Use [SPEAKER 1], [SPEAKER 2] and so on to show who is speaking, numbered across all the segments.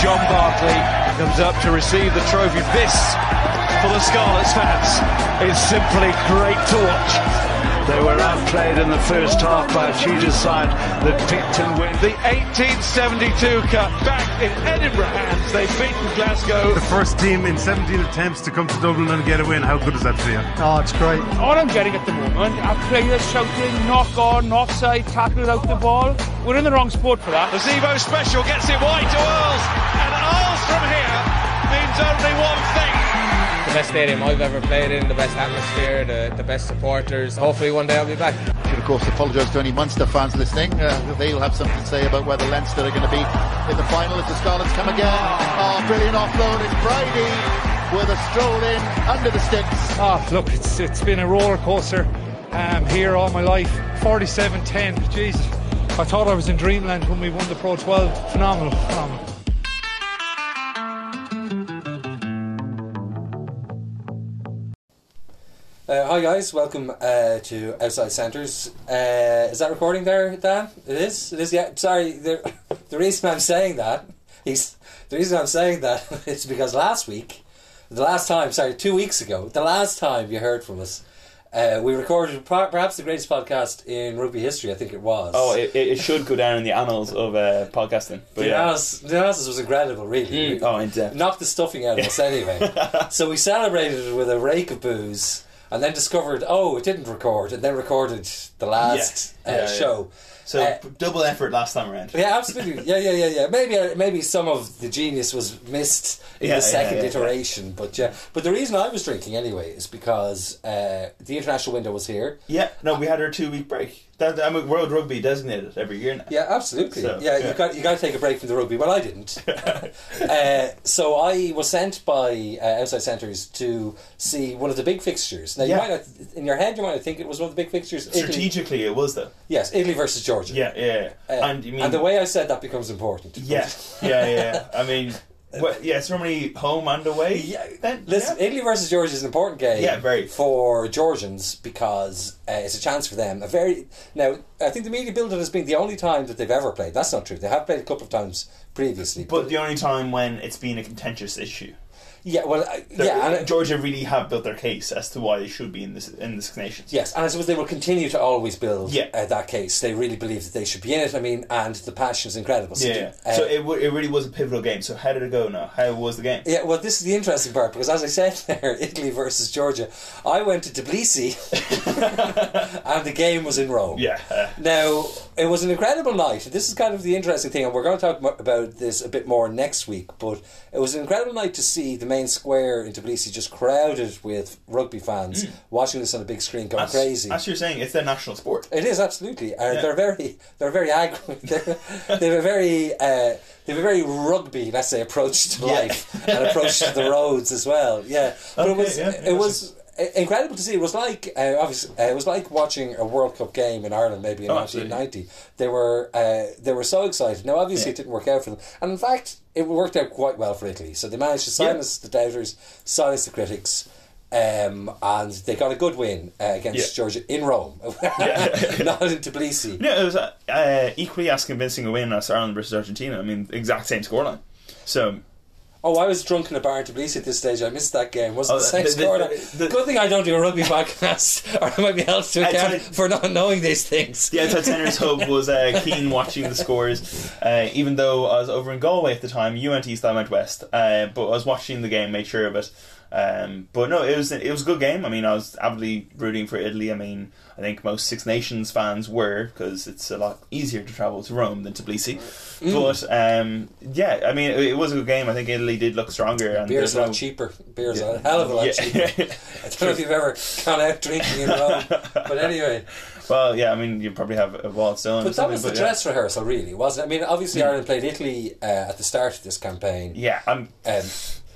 [SPEAKER 1] John Barclay comes up to receive the trophy. This, for the Scarlets fans, is simply great to watch. They were outplayed in the first half by a Tudor side that picked and win. The 1872 Cup back in Edinburgh hands. They've beaten Glasgow.
[SPEAKER 2] The first team in 17 attempts to come to Dublin and get a win. How good is that for you?
[SPEAKER 3] Oh, it's great.
[SPEAKER 4] All I'm getting at the moment are players shouting, knock on, offside, tackle out the ball. We're in the wrong sport for that.
[SPEAKER 1] The Zebo special gets it wide to Earls. And Earls from here means only one thing.
[SPEAKER 5] The best stadium I've ever played in, the best atmosphere, the, the best supporters. Hopefully one day I'll be back.
[SPEAKER 6] Should of course apologise to any Munster fans listening. Uh, they'll have something to say about whether Leinster are going to be in the final if the Scarlets come again. Oh, brilliant offload. It's Brady with a stroll in under the sticks.
[SPEAKER 3] Oh, look, it's it's been a roller coaster um, here all my life. 47-10, Jesus. I thought I was in dreamland when we won the Pro 12. Phenomenal, phenomenal.
[SPEAKER 7] Uh, hi guys, welcome uh, to Outside Centres. Uh, is that recording there, Dan? It is. It is. Yeah. Sorry. The, the reason I'm saying that is the reason I'm saying that is because last week, the last time, sorry, two weeks ago, the last time you heard from us, uh, we recorded perhaps the greatest podcast in rugby history. I think it was.
[SPEAKER 8] Oh, it, it should go down in the annals of uh, podcasting. But
[SPEAKER 7] the
[SPEAKER 8] yeah.
[SPEAKER 7] analysis, the analysis was incredible, really.
[SPEAKER 8] Mm. Oh, in depth.
[SPEAKER 7] Knocked the stuffing out of us anyway. so we celebrated with a rake of booze and then discovered, oh, it didn't record, and then recorded the last
[SPEAKER 8] Yeah.
[SPEAKER 7] uh,
[SPEAKER 8] Yeah,
[SPEAKER 7] show.
[SPEAKER 8] So
[SPEAKER 7] Uh,
[SPEAKER 8] double effort last time around.
[SPEAKER 7] Yeah, absolutely. Yeah, yeah, yeah, yeah. Maybe, uh, maybe some of the genius was missed in the second iteration, but yeah. But the reason I was drinking anyway is because uh, the international window was here.
[SPEAKER 8] Yeah, no, we had our two week break. That, I mean, World Rugby designated every year now.
[SPEAKER 7] Yeah, absolutely.
[SPEAKER 8] So,
[SPEAKER 7] yeah,
[SPEAKER 8] yeah.
[SPEAKER 7] you got you got to take a break from the rugby. Well, I didn't. uh, so I was sent by uh, outside centres to see one of the big fixtures. Now, you
[SPEAKER 8] Yeah.
[SPEAKER 7] might not, in your head, you might not think it was one of the big fixtures. Italy,
[SPEAKER 8] Strategically, it was though.
[SPEAKER 7] yes, Italy versus Georgia.
[SPEAKER 8] Yeah, yeah.
[SPEAKER 7] Uh,
[SPEAKER 8] and you mean
[SPEAKER 7] the way I said that becomes important.
[SPEAKER 8] Yeah, yeah, yeah. I mean, what, yeah, it's normally home and away.
[SPEAKER 7] Yeah,
[SPEAKER 8] then
[SPEAKER 7] Listen,
[SPEAKER 8] yeah.
[SPEAKER 7] Italy versus Georgia is an important game.
[SPEAKER 8] Yeah, very.
[SPEAKER 7] for Georgians because uh, it's a chance for them. A very now, I think the media build it as being the only time that they've ever played. That's not true. They have played a couple of times previously,
[SPEAKER 8] But the only time when it's been a contentious issue.
[SPEAKER 7] Yeah, well, uh, yeah, and
[SPEAKER 8] Georgia really have built their case as to why they should be in this in the Six Nations.
[SPEAKER 7] Yes, and I suppose they will continue to always build
[SPEAKER 8] Yeah.
[SPEAKER 7] uh, that case. They really believe that they should be in it. I mean, and the passion is incredible. So,
[SPEAKER 8] Yeah.
[SPEAKER 7] uh,
[SPEAKER 8] so it, w- it really was a pivotal game. So how did it go now? How was the game?
[SPEAKER 7] yeah, well, this is the interesting part because, as I said there, Italy versus Georgia, I went to Tbilisi, and the game was in Rome.
[SPEAKER 8] Yeah. uh,
[SPEAKER 7] Now, it was an incredible night. This is kind of the interesting thing, and we're going to talk about this a bit more next week. But it was an incredible night to see the main square in Tbilisi just crowded with rugby fans watching this on a big screen, going
[SPEAKER 8] as,
[SPEAKER 7] crazy.
[SPEAKER 8] as you're saying, it's their national sport.
[SPEAKER 7] It is absolutely. Uh,
[SPEAKER 8] Yeah.
[SPEAKER 7] They're very, they're very angry. They're, they have a very, uh, they have a very rugby, let's say, approach to
[SPEAKER 8] Yeah.
[SPEAKER 7] life and approach to the roads as well. Yeah, but it was,
[SPEAKER 8] yeah,
[SPEAKER 7] it was incredible to see. It was like, uh, obviously, uh, it was like watching a World Cup game in Ireland, maybe in
[SPEAKER 8] Oh,
[SPEAKER 7] 1990. They were, uh, they were so excited. Now, obviously,
[SPEAKER 8] Yeah.
[SPEAKER 7] it didn't work out for them, and in fact, it worked out quite well for Italy. So they managed to
[SPEAKER 8] Yeah.
[SPEAKER 7] silence the doubters, silence the critics. Um, and they got a good win uh, against
[SPEAKER 8] Yeah.
[SPEAKER 7] Georgia in Rome, not in Tbilisi.
[SPEAKER 8] No, it was uh, equally as convincing a win as Ireland versus Argentina. I mean, exact same scoreline. So
[SPEAKER 7] Oh, I was drunk in a bar in Tbilisi at this stage. I missed that game. Wasn't
[SPEAKER 8] Oh,
[SPEAKER 7] the same
[SPEAKER 8] the-
[SPEAKER 7] score?
[SPEAKER 8] the- the-
[SPEAKER 7] Good thing I don't do a rugby podcast, or I might be held to account for not knowing these things.
[SPEAKER 8] the outside centres hub was uh, keen watching the scores, uh, even though I was over in Galway at the time. UNT still went west, uh, but I was watching the game, made sure of it. Um, but no, it was it was a good game. I mean, I was avidly rooting for Italy. I mean, I think most Six Nations fans were because it's a lot easier to travel to Rome than Tbilisi.
[SPEAKER 7] Mm.
[SPEAKER 8] But um, yeah, I mean, it, it was a good game. I think Italy did look stronger. And
[SPEAKER 7] Beer's a lot
[SPEAKER 8] no-
[SPEAKER 7] cheaper. Beer's a hell of a lot
[SPEAKER 8] Yeah.
[SPEAKER 7] cheaper. I don't know if you've ever gone out drinking in Rome, but anyway.
[SPEAKER 8] Well, yeah, I mean, you probably have a wall stone. or
[SPEAKER 7] But that was the
[SPEAKER 8] but
[SPEAKER 7] dress rehearsal, really, wasn't it? I mean, obviously, Ireland played Italy uh, at the start of this campaign.
[SPEAKER 8] Yeah, yeah I'm.
[SPEAKER 7] Um,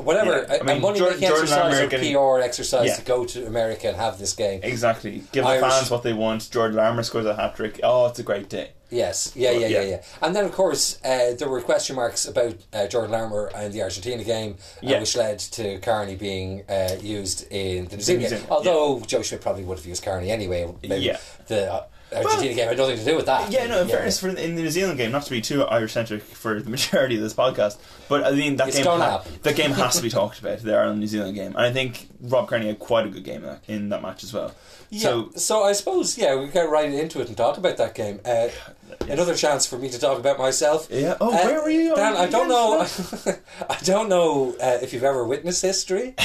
[SPEAKER 7] whatever,
[SPEAKER 8] Yeah, I mean,
[SPEAKER 7] money
[SPEAKER 8] Jordan-
[SPEAKER 7] making
[SPEAKER 8] Jordan
[SPEAKER 7] exercise or
[SPEAKER 8] getting-
[SPEAKER 7] PR exercise
[SPEAKER 8] Yeah.
[SPEAKER 7] to go to America and have this game.
[SPEAKER 8] Exactly. Give the fans what they want. Jordan Larmour scores a hat trick. Oh, it's a great day.
[SPEAKER 7] Yes, yeah, yeah, yeah,
[SPEAKER 8] Yeah.
[SPEAKER 7] And then, of course, uh, there were question marks about uh, Jordan Larmour and the Argentina game, uh,
[SPEAKER 8] Yeah.
[SPEAKER 7] which led to Kearney being uh, used in the New Zealand game. Although Joe Schmidt probably would have used Kearney anyway.
[SPEAKER 8] Yeah.
[SPEAKER 7] The, Argentina game had nothing to do with that.
[SPEAKER 8] Yeah, no. In fairness, for in the New Zealand game, not to be too Irish centric for the majority of this podcast, but I mean that
[SPEAKER 7] It's
[SPEAKER 8] game, ha- that game has to be talked about. The Ireland New Zealand game, and I think Rob Kearney had quite a good game in that, in that match as well.
[SPEAKER 7] Yeah,
[SPEAKER 8] So
[SPEAKER 7] so I suppose yeah we get right into it and talk about that game. Uh, Another chance for me to talk about myself.
[SPEAKER 8] Yeah. Oh,
[SPEAKER 7] Uh,
[SPEAKER 8] where were you?
[SPEAKER 7] Dan, I don't know. I don't know uh, if you've ever witnessed history.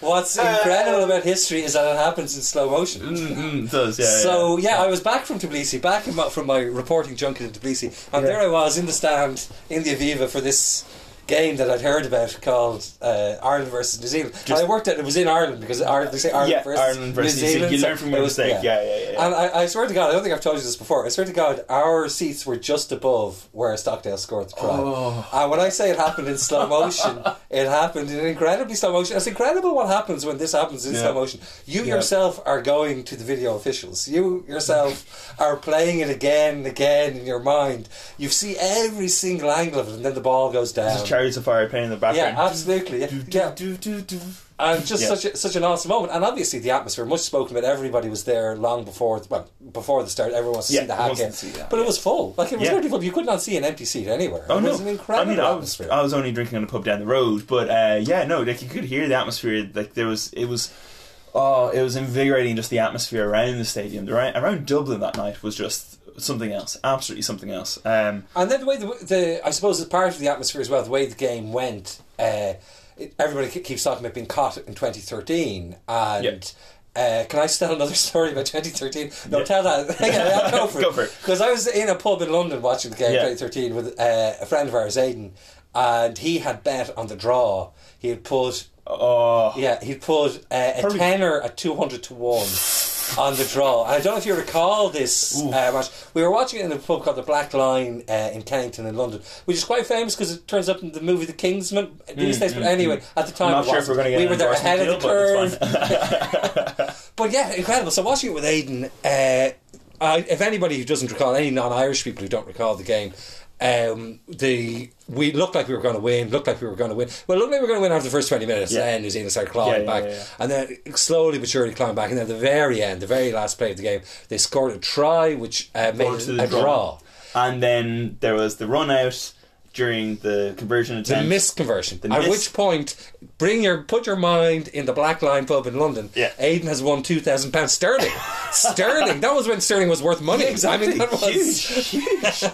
[SPEAKER 7] What's incredible about history is that it happens in slow motion.
[SPEAKER 8] Mm, mm, it does, yeah.
[SPEAKER 7] So yeah, I was back from Tbilisi, back in my, from my reporting junket in Tbilisi, and
[SPEAKER 8] Yeah.
[SPEAKER 7] there I was in the stand in the Aviva for this game that I'd heard about called uh, Ireland versus New Zealand. and I worked out it was in Ireland because Ireland, they say Ireland
[SPEAKER 8] yeah,
[SPEAKER 7] versus
[SPEAKER 8] Ireland versus
[SPEAKER 7] New
[SPEAKER 8] Zealand. You learn from your mistake. Yeah, yeah, yeah.
[SPEAKER 7] And I, I swear to God, I don't think I've told you this before. I swear to God, our seats were just above where Stockdale scored the try.
[SPEAKER 8] Oh.
[SPEAKER 7] And when I say it happened in slow motion, it happened in incredibly slow motion. It's incredible what happens when this happens in
[SPEAKER 8] Yeah.
[SPEAKER 7] slow motion. You
[SPEAKER 8] Yeah.
[SPEAKER 7] yourself are going to the video officials. You yourself are playing it again and again in your mind. You see every single angle of it, and then the ball goes down.
[SPEAKER 8] Just chariots of fire playing in the
[SPEAKER 7] yeah,
[SPEAKER 8] background.
[SPEAKER 7] absolutely. Yeah. yeah.
[SPEAKER 8] Do, do, do.
[SPEAKER 7] And just
[SPEAKER 8] Yeah.
[SPEAKER 7] such a, such an awesome moment, and obviously the atmosphere, much spoken about. Everybody was there long before, well, before the start. Everyone wants to
[SPEAKER 8] Yeah,
[SPEAKER 7] see the
[SPEAKER 8] everyone
[SPEAKER 7] hack
[SPEAKER 8] wants to see that,
[SPEAKER 7] but it was full. Like it was
[SPEAKER 8] Yeah.
[SPEAKER 7] really full. You could not see an empty seat anywhere.
[SPEAKER 8] Oh
[SPEAKER 7] it
[SPEAKER 8] no!
[SPEAKER 7] was an incredible
[SPEAKER 8] I mean, I was,
[SPEAKER 7] atmosphere.
[SPEAKER 8] I was only drinking in a pub down the road, but uh, yeah, no, like you could hear the atmosphere. Like there was, it was, oh, it was invigorating. Just the atmosphere around the stadium, the right around Dublin that night was just something else. Absolutely something else. Um,
[SPEAKER 7] And then the way the, the I suppose as part of the atmosphere as well, the way the game went. Uh, it, everybody keeps talking about being caught in 2013, and.
[SPEAKER 8] Yeah.
[SPEAKER 7] Uh, can I tell another story about 2013? No,
[SPEAKER 8] Yeah.
[SPEAKER 7] tell that. I'll go for
[SPEAKER 8] Go
[SPEAKER 7] it.
[SPEAKER 8] for it.
[SPEAKER 7] Because I was in a pub in London watching the game
[SPEAKER 8] Yeah.
[SPEAKER 7] 2013 with uh, a friend of ours, Aidan, and he had bet on the draw. He had put
[SPEAKER 8] oh,
[SPEAKER 7] yeah, he put uh, a tenner at two hundred to one on the draw. And I don't know if you recall this uh. We were watching it in a pub called the Black Line uh, in Kennington in London, which is quite famous because it turns up in the movie The Kingsman these days. But anyway, at the time,
[SPEAKER 8] Mm, I'm not
[SPEAKER 7] it
[SPEAKER 8] sure if we're going to get
[SPEAKER 7] we were there ahead of the curve.
[SPEAKER 8] But
[SPEAKER 7] yeah, incredible. So watching it with Aidan, uh, I, if anybody who doesn't recall, any non-Irish people who don't recall the game, um, the we looked like we were going to win. Looked like we were going to win. Well, it looked like we were going to win after the first twenty minutes.
[SPEAKER 8] Yeah.
[SPEAKER 7] Then New Zealand started clawing
[SPEAKER 8] Yeah, yeah,
[SPEAKER 7] back,
[SPEAKER 8] yeah, yeah.
[SPEAKER 7] and then slowly but surely climbing back. And then at the very end, the very last play of the game, they scored a try which uh, made it a draw.
[SPEAKER 8] And then there was the run out during the conversion attempt.
[SPEAKER 7] The missed conversion.
[SPEAKER 8] The
[SPEAKER 7] At
[SPEAKER 8] miss-
[SPEAKER 7] which point, bring your put your mind in the Black Line pub in London.
[SPEAKER 8] Yeah.
[SPEAKER 7] Aiden has won two thousand pounds sterling. sterling. That was when sterling was worth money. I mean, that was
[SPEAKER 8] huge, huge.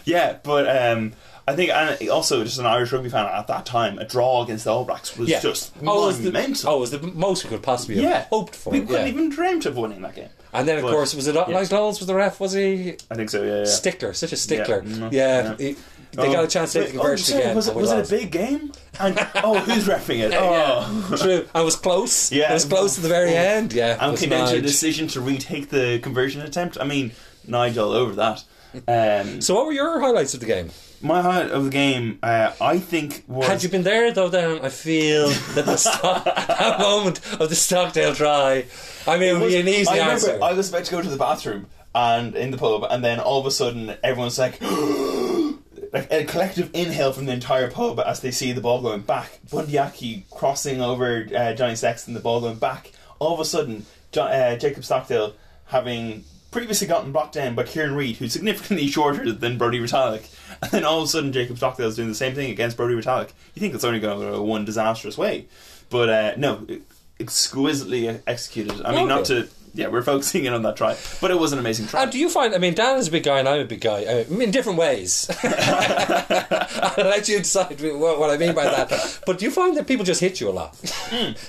[SPEAKER 8] yeah, but um, I think, and also just an Irish rugby fan at that time, a draw against the All Blacks was
[SPEAKER 7] Yeah.
[SPEAKER 8] just
[SPEAKER 7] oh, it was the, oh, it was the most we could possibly have
[SPEAKER 8] yeah,
[SPEAKER 7] hoped for.
[SPEAKER 8] We couldn't
[SPEAKER 7] yeah.
[SPEAKER 8] even dreamt of winning that game.
[SPEAKER 7] and then, of
[SPEAKER 8] but-
[SPEAKER 7] course, was it
[SPEAKER 8] yeah.
[SPEAKER 7] Lloyd was the ref? Was he
[SPEAKER 8] I think so. Yeah, yeah.
[SPEAKER 7] stickler? Such a stickler.
[SPEAKER 8] Yeah.
[SPEAKER 7] Yeah,
[SPEAKER 8] Mhm.
[SPEAKER 7] he- they
[SPEAKER 8] Oh,
[SPEAKER 7] got a chance to take
[SPEAKER 8] wait,
[SPEAKER 7] the conversion
[SPEAKER 8] oh,
[SPEAKER 7] again.
[SPEAKER 8] Was it, was it a big game? And oh, who's repping it? Oh.
[SPEAKER 7] Yeah, true. I was close.
[SPEAKER 8] Yeah.
[SPEAKER 7] it was close to the very end. Yeah,
[SPEAKER 8] And came down to a decision to retake the conversion attempt. I mean, Nigel over that. Um,
[SPEAKER 7] So, what were your highlights of the game?
[SPEAKER 8] my highlight of the game, uh, I think, was
[SPEAKER 7] Had you been there though, Dan, I feel that the stock, that moment of the Stockdale try, I mean, it would be an easy
[SPEAKER 8] I remember
[SPEAKER 7] answer.
[SPEAKER 8] I was about to go to the bathroom and in the pub, and then all of a sudden everyone's like, like a collective inhale from the entire pub as they see the ball going back. Bundee Aki crossing over uh, Johnny Sexton, the ball going back. All of a sudden, jo- uh, Jacob Stockdale having previously gotten blocked down by Kieran Read, who's significantly shorter than Brodie Retallick, and then all of a sudden Jacob Stockdale is doing the same thing against Brodie Retallick. You think it's only going to go one disastrous way, but uh, no, exquisitely executed. I mean, not to yeah, we're focusing in on that try, but it was an amazing try.
[SPEAKER 7] And do you find? I mean, Dan is a big guy, and I'm a big guy. uh, in different ways. I'll let you decide what, what I mean by that. But do you find that people just hit you a lot?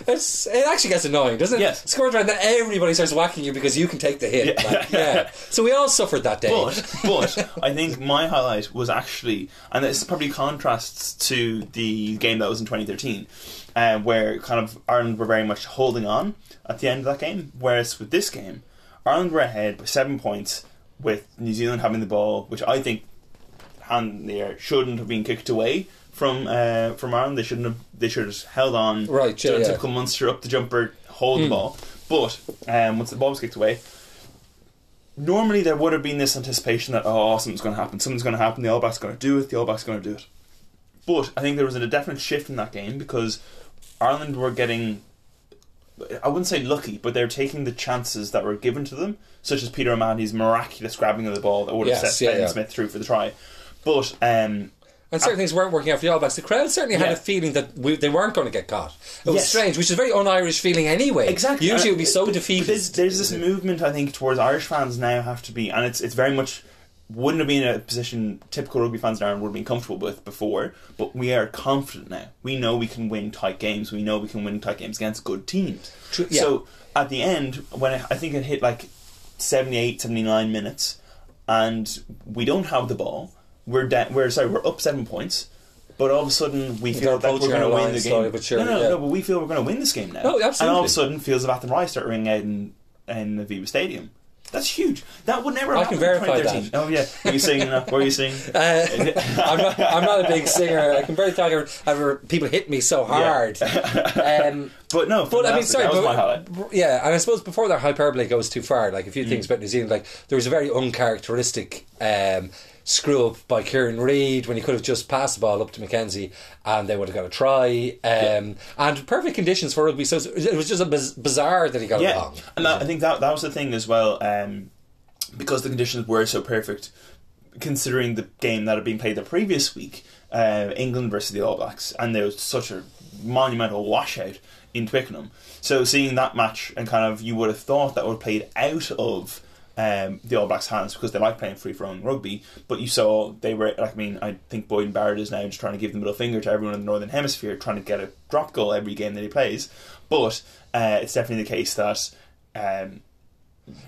[SPEAKER 7] It's it actually gets annoying, doesn't it?
[SPEAKER 8] Yes.
[SPEAKER 7] Scores around, then everybody starts whacking you because you can take the hit.
[SPEAKER 8] Yeah.
[SPEAKER 7] Like, yeah. So we all suffered that day.
[SPEAKER 8] But but I think my highlight was actually, and this probably contrasts to the game that was in 2013, uh, where kind of Ireland were very much holding on at the end of that game. Whereas with this game, Ireland were ahead by seven points, with New Zealand having the ball, which I think hand in the air shouldn't have been kicked away from uh, from Ireland. They shouldn't have. They should have held on.
[SPEAKER 7] Right, yeah, yeah.
[SPEAKER 8] typical Munster up the jumper, hold the ball. But um, once the ball was kicked away, normally there would have been this anticipation that oh something's going to happen, something's going to happen. The All Blacks going to do it. The All Blacks going to do it. But I think there was a definite shift in that game because Ireland were getting I wouldn't say lucky, but they're taking the chances that were given to them, such as Peter O'Mahony's miraculous grabbing of the ball that would have
[SPEAKER 7] Yes,
[SPEAKER 8] set
[SPEAKER 7] yeah,
[SPEAKER 8] Ben
[SPEAKER 7] yeah.
[SPEAKER 8] Smith through for the try. But um,
[SPEAKER 7] And certain things weren't working out for the All Blacks. The crowd certainly had a feeling that we, they weren't going to get caught. It was
[SPEAKER 8] Yes.
[SPEAKER 7] strange, which is a very un-Irish feeling anyway.
[SPEAKER 8] Exactly.
[SPEAKER 7] Usually it would be so
[SPEAKER 8] but
[SPEAKER 7] defeated.
[SPEAKER 8] There's, there's this movement, I think, towards Irish fans now have to be, and it's it's very much wouldn't have been a position typical rugby fans in Ireland would have been comfortable with before, but we are confident now. We know we can win tight games. We know we can win tight games against good teams.
[SPEAKER 7] True, yeah.
[SPEAKER 8] So at the end, when it, I think it hit like 78, 79 minutes, and we don't have the ball, we're down, we're sorry, we're up seven points. But all of a sudden, we feel that we're going to win the game.
[SPEAKER 7] but surely,
[SPEAKER 8] no, no,
[SPEAKER 7] yeah.
[SPEAKER 8] no. But we feel we're going to win this game now.
[SPEAKER 7] No,
[SPEAKER 8] And all of a sudden, Fields of Athenry start ringing out in in the Aviva Stadium. That's huge. That would never.
[SPEAKER 7] I can verify
[SPEAKER 8] in 2013.
[SPEAKER 7] that.
[SPEAKER 8] Oh yeah, Are you singing? uh, What are you singing?
[SPEAKER 7] Uh, I'm, not, I'm not a big singer. I can barely talk. I've ever people hit me so hard. Um,
[SPEAKER 8] But no,
[SPEAKER 7] but I mean, sorry,
[SPEAKER 8] that was
[SPEAKER 7] but,
[SPEAKER 8] my highlight.
[SPEAKER 7] yeah, and I suppose before that hyperbole goes too far, like a
[SPEAKER 8] Mm.
[SPEAKER 7] few things about New Zealand, like there was a very uncharacteristic um, screw up by Kieran Read when he could have just passed the ball up to McKenzie and they would have got a try. Um, And perfect conditions for rugby, so it was just a biz- bizarre that he got it
[SPEAKER 8] Yeah,
[SPEAKER 7] wrong.
[SPEAKER 8] and that, I think that that was the thing as well. Um, because the conditions were so perfect, considering the game that had been played the previous week, uh, England versus the All Blacks, and there was such a monumental washout in Twickenham. So seeing that match and kind of you would have thought that would have played out of um, the All Blacks' hands because they like playing free flowing rugby, but you saw they were like I mean I think Beauden Barrett is now just trying to give the middle finger to everyone in the Northern Hemisphere, trying to get a drop goal every game that he plays. But uh, it's definitely the case that. Um,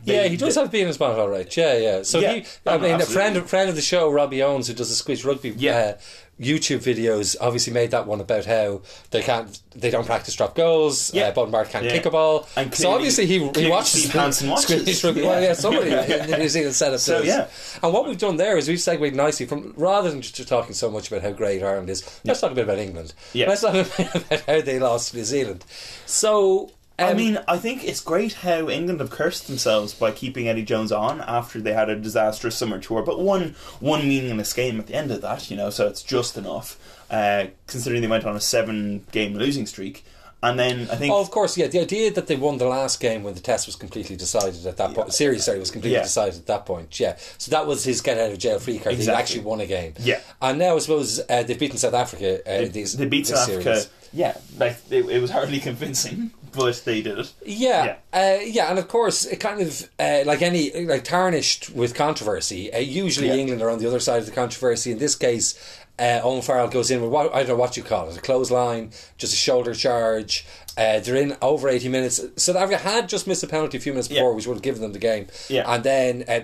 [SPEAKER 8] they-
[SPEAKER 7] yeah, he does
[SPEAKER 8] they-
[SPEAKER 7] have being a spot, all right. Yeah, yeah. So
[SPEAKER 8] Yeah.
[SPEAKER 7] he, I mean, a
[SPEAKER 8] absolutely.
[SPEAKER 7] friend, a friend of the show, Robbie Owens, who does the Squidge Rugby
[SPEAKER 8] Yeah.
[SPEAKER 7] uh, YouTube videos, obviously made that one about how they can't, they don't practice drop goals.
[SPEAKER 8] Yeah.
[SPEAKER 7] Uh, Barrett can't
[SPEAKER 8] Yeah.
[SPEAKER 7] kick a ball.
[SPEAKER 8] And
[SPEAKER 7] so obviously he, he
[SPEAKER 8] clearly
[SPEAKER 7] watches
[SPEAKER 8] Hansen watches.
[SPEAKER 7] Rugby. Well,
[SPEAKER 8] Yeah.
[SPEAKER 7] yeah, somebody in the New Zealand setup
[SPEAKER 8] So,
[SPEAKER 7] does.
[SPEAKER 8] yeah.
[SPEAKER 7] And what we've done there is we've segued nicely from rather than just talking so much about how great Ireland is. Let's talk a bit about England.
[SPEAKER 8] Yeah.
[SPEAKER 7] Let's talk about how they lost to New Zealand. So.
[SPEAKER 8] I
[SPEAKER 7] um,
[SPEAKER 8] mean, I think it's great how England have cursed themselves by keeping Eddie Jones on after they had a disastrous summer tour, but one one meaningless game at the end of that, you know, so it's just enough. Uh, considering they went on a seven game losing streak, and then I think
[SPEAKER 7] Oh, of course, yeah. The idea that they won the last game when the test was completely decided at that point, the series sorry was completely
[SPEAKER 8] Yeah.
[SPEAKER 7] decided at that point. Yeah, so that was his get out of jail free card. He actually won a game.
[SPEAKER 8] Yeah.
[SPEAKER 7] and now I suppose uh, they've beaten South Africa. Uh,
[SPEAKER 8] they,
[SPEAKER 7] these
[SPEAKER 8] they beat South Africa.
[SPEAKER 7] series.
[SPEAKER 8] Yeah, like it, it was hardly convincing, but they did it.
[SPEAKER 7] Yeah, Uh, yeah, and of course, it kind of uh, like any like tarnished with controversy. Uh, usually,
[SPEAKER 8] Yeah.
[SPEAKER 7] England are on the other side of the controversy. In this case, uh, Owen Farrell goes in with what I don't know what you call it, a clothesline, just a shoulder charge. Uh, they're in over eighty minutes. South Africa had just missed a penalty a few minutes
[SPEAKER 8] Yeah.
[SPEAKER 7] before, which would have given them the game.
[SPEAKER 8] Yeah.
[SPEAKER 7] and then uh,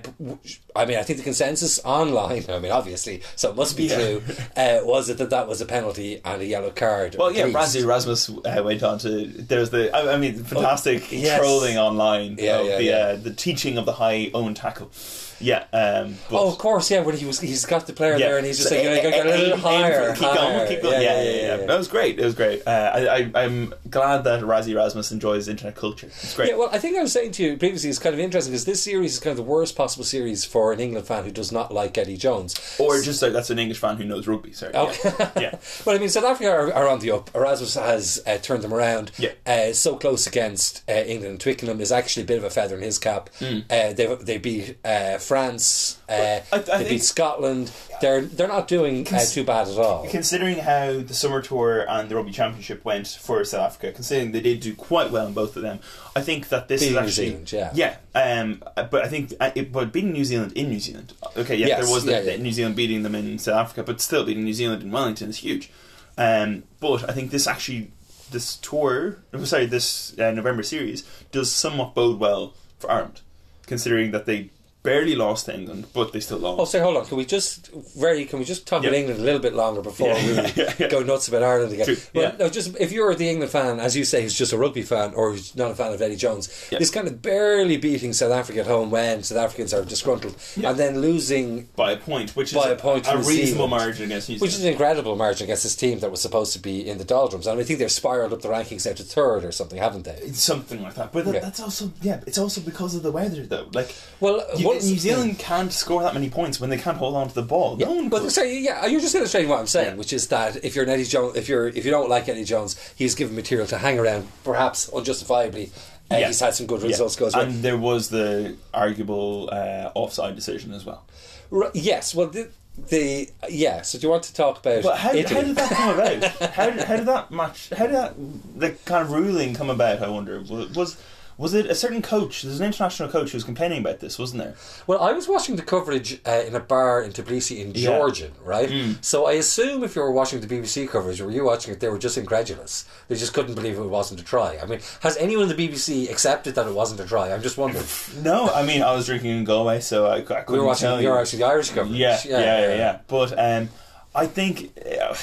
[SPEAKER 7] I mean, I think the consensus online. I mean, obviously, so it must be
[SPEAKER 8] Yeah.
[SPEAKER 7] true. Uh, was it that that was a penalty and a yellow card?
[SPEAKER 8] Well, yeah? Rassie Erasmus uh, went on to. There's the, I, I mean, fantastic
[SPEAKER 7] Oh, yes.
[SPEAKER 8] trolling online
[SPEAKER 7] Yeah,
[SPEAKER 8] of
[SPEAKER 7] yeah,
[SPEAKER 8] the
[SPEAKER 7] yeah.
[SPEAKER 8] Uh, the teaching of the high own tackle. Yeah, um, but
[SPEAKER 7] Oh, of course, yeah. When he was, he's got the player
[SPEAKER 8] Yeah.
[SPEAKER 7] there, and he's just
[SPEAKER 8] So
[SPEAKER 7] like,
[SPEAKER 8] aim-
[SPEAKER 7] "Go- go- go a little
[SPEAKER 8] aim
[SPEAKER 7] higher,
[SPEAKER 8] keep
[SPEAKER 7] higher."
[SPEAKER 8] going, keep going. Yeah, yeah, yeah. That was great. It was great. Uh, I, I, I'm glad that Rassie Erasmus enjoys internet culture. It's great.
[SPEAKER 7] Yeah, well, I think I was saying to you previously, it's kind of interesting because this series is kind of the worst possible series for an England fan who does not like Eddie Jones.
[SPEAKER 8] or just like that's an English fan who knows rugby. Sorry.
[SPEAKER 7] Okay.
[SPEAKER 8] Yeah. yeah.
[SPEAKER 7] well, I mean, South Africa are, are on the up. Erasmus has uh, turned them around.
[SPEAKER 8] Yeah.
[SPEAKER 7] Uh, so close against uh, England. and Twickenham is actually a bit of a feather in his cap. Uh, they they beat uh, France. Uh.
[SPEAKER 8] I- I
[SPEAKER 7] they beat Scotland. They're they're not doing uh, too bad at all.
[SPEAKER 8] Considering how the summer tour and the rugby championship went for South Africa, considering they did do quite well in both of them, I think that this
[SPEAKER 7] Beating
[SPEAKER 8] is
[SPEAKER 7] New
[SPEAKER 8] actually
[SPEAKER 7] Zealand, yeah.
[SPEAKER 8] yeah. Um, but I think uh, it, but beating New Zealand in New Zealand, okay, yeah,
[SPEAKER 7] Yes,
[SPEAKER 8] there was the,
[SPEAKER 7] yeah, yeah.
[SPEAKER 8] New Zealand beating them in South Africa, but still beating New Zealand in Wellington is huge. Um, but I think this actually this tour, oh, sorry, this uh, November series does somewhat bode well for Ireland, considering that they barely lost to England, but they still lost.
[SPEAKER 7] Oh, say, hold on. Can we just very? Can we just talk
[SPEAKER 8] Yeah.
[SPEAKER 7] about England a little bit longer before
[SPEAKER 8] Yeah.
[SPEAKER 7] we
[SPEAKER 8] Yeah, yeah.
[SPEAKER 7] go nuts about Ireland again?
[SPEAKER 8] True,
[SPEAKER 7] Well, no, just if you're the England fan, as you say, who's just a rugby fan or who's not a fan of Eddie Jones,
[SPEAKER 8] Yeah.
[SPEAKER 7] this kind of barely beating South Africa at home when South Africans are disgruntled, and then losing.
[SPEAKER 8] by a point, which
[SPEAKER 7] By
[SPEAKER 8] is
[SPEAKER 7] a point
[SPEAKER 8] a reasonable
[SPEAKER 7] Zealand.
[SPEAKER 8] margin against New
[SPEAKER 7] Which is an incredible margin against this team that was supposed to be in the doldrums, and I think they've spiraled up the rankings now to third or something, haven't they?
[SPEAKER 8] It's something like that, but that,
[SPEAKER 7] Yeah.
[SPEAKER 8] that's also yeah. It's also because of the weather, though. Like,
[SPEAKER 7] Well,
[SPEAKER 8] you
[SPEAKER 7] It's-
[SPEAKER 8] New Zealand can't score that many points when they can't hold on to the ball.
[SPEAKER 7] Yeah,
[SPEAKER 8] no one
[SPEAKER 7] but sorry, yeah, you're just illustrating what I'm saying,
[SPEAKER 8] Yeah.
[SPEAKER 7] which is that if you're an Eddie Jones, if you're if you don't like Eddie Jones, he's given material to hang around, perhaps unjustifiably. Uh,
[SPEAKER 8] Yeah.
[SPEAKER 7] He's had some good results go as well.
[SPEAKER 8] And there was the arguable uh, offside decision as well.
[SPEAKER 7] R- yes, well, the, the yeah. So do you want to talk about
[SPEAKER 8] But how, how did that come about? how, did, how did that match? How did that the kind of ruling come about? I wonder. Was was, it a certain coach? There's an international coach who was complaining about this, wasn't there?
[SPEAKER 7] Well, I was watching the coverage uh, in a bar in Tbilisi in
[SPEAKER 8] Yeah.
[SPEAKER 7] Georgian, right? So I assume if you were watching the BBC coverage or were you watching it, they were just incredulous. They just couldn't believe it wasn't a try. I mean, has anyone in the BBC accepted that it wasn't a try? I'm just wondering.
[SPEAKER 8] No, I mean I was drinking in Galway, so I, I couldn't
[SPEAKER 7] we were watching.
[SPEAKER 8] tell
[SPEAKER 7] You
[SPEAKER 8] you.
[SPEAKER 7] were watching the Irish coverage.
[SPEAKER 8] yeah, yeah, yeah, yeah, But um, I think, uh,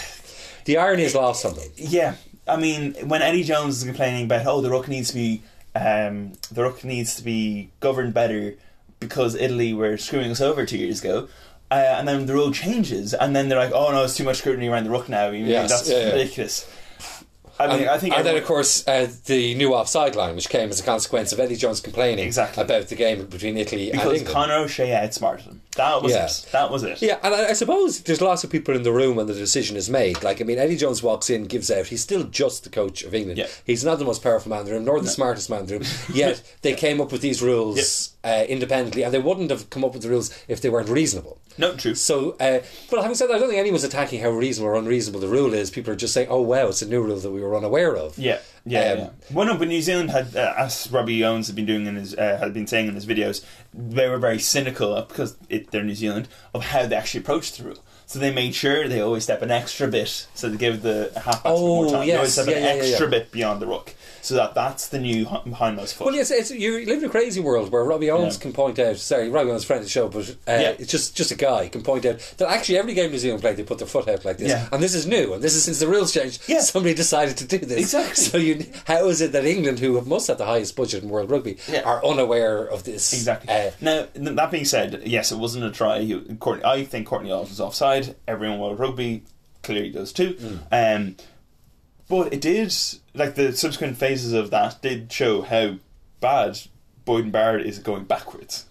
[SPEAKER 7] The irony is lost on them.
[SPEAKER 8] yeah, I mean when Eddie Jones is complaining about oh the ruck needs to be um, the ruck needs to be governed better because Italy were screwing us over two years ago. Uh, and then the rule changes, and then they're like, "Oh no, it's too much scrutiny around the ruck now. You
[SPEAKER 7] Yes,
[SPEAKER 8] that's
[SPEAKER 7] yeah, yeah.
[SPEAKER 8] Ridiculous." I mean,
[SPEAKER 7] and,
[SPEAKER 8] I think,
[SPEAKER 7] and then, of course, uh, the new offside line, which came as a consequence of Eddie Jones complaining
[SPEAKER 8] Exactly.
[SPEAKER 7] about the game between Italy and
[SPEAKER 8] because
[SPEAKER 7] England.
[SPEAKER 8] Conor O'Shea outsmarted him. That was
[SPEAKER 7] Yes.
[SPEAKER 8] it. That was it.
[SPEAKER 7] Yeah, and I, I suppose there's lots of people in the room when the decision is made. Like, I mean, Eddie Jones walks in, gives out. He's still just the coach of England.
[SPEAKER 8] Yeah.
[SPEAKER 7] He's not the most powerful man in the room, nor the smartest man in the room. Yet they came up with these rules uh, independently, and they wouldn't have come up with the rules if they weren't reasonable.
[SPEAKER 8] No, true.
[SPEAKER 7] So, uh, but having said that, I don't think anyone's attacking how reasonable or unreasonable the rule is. People are just saying, "Oh, wow, it's a new rule that we were unaware of."
[SPEAKER 8] Yeah, yeah,
[SPEAKER 7] Um,
[SPEAKER 8] yeah. Well, no, but New Zealand had, uh, as Robbie Owens had been doing in his, uh, had been saying in his videos, they were very cynical because it, they're New Zealand of how they actually approached the rule. So they made sure they always step an extra bit, so they give the halfbacks a bit more
[SPEAKER 7] Oh,
[SPEAKER 8] time. They
[SPEAKER 7] yes,
[SPEAKER 8] always step
[SPEAKER 7] yeah,
[SPEAKER 8] an
[SPEAKER 7] yeah,
[SPEAKER 8] extra bit beyond the ruck, so that that's the new hi- hindmost foot.
[SPEAKER 7] Well, yes, it's, you live in a crazy world where Robbie Owens
[SPEAKER 8] Yeah.
[SPEAKER 7] can point out. Sorry, Robbie Owens, friend of the show, but uh,
[SPEAKER 8] Yeah.
[SPEAKER 7] it's just just a guy can point out that actually every game New Zealand played, they put their foot out like this,
[SPEAKER 8] Yeah.
[SPEAKER 7] and this is new, and this is since the rules changed.
[SPEAKER 8] Yeah.
[SPEAKER 7] somebody decided to do this.
[SPEAKER 8] Exactly.
[SPEAKER 7] So you, how is it that England, who must have the highest budget in world rugby, are unaware of this?
[SPEAKER 8] Exactly.
[SPEAKER 7] Uh,
[SPEAKER 8] now, that being said, yes, it wasn't a try. You- Courtney, I think Courtney Lawes was offside. Everyone in World Rugby clearly does too.
[SPEAKER 7] Mm.
[SPEAKER 8] Um, but it did, like the subsequent phases of that did show how bad Beauden Barrett is going backwards.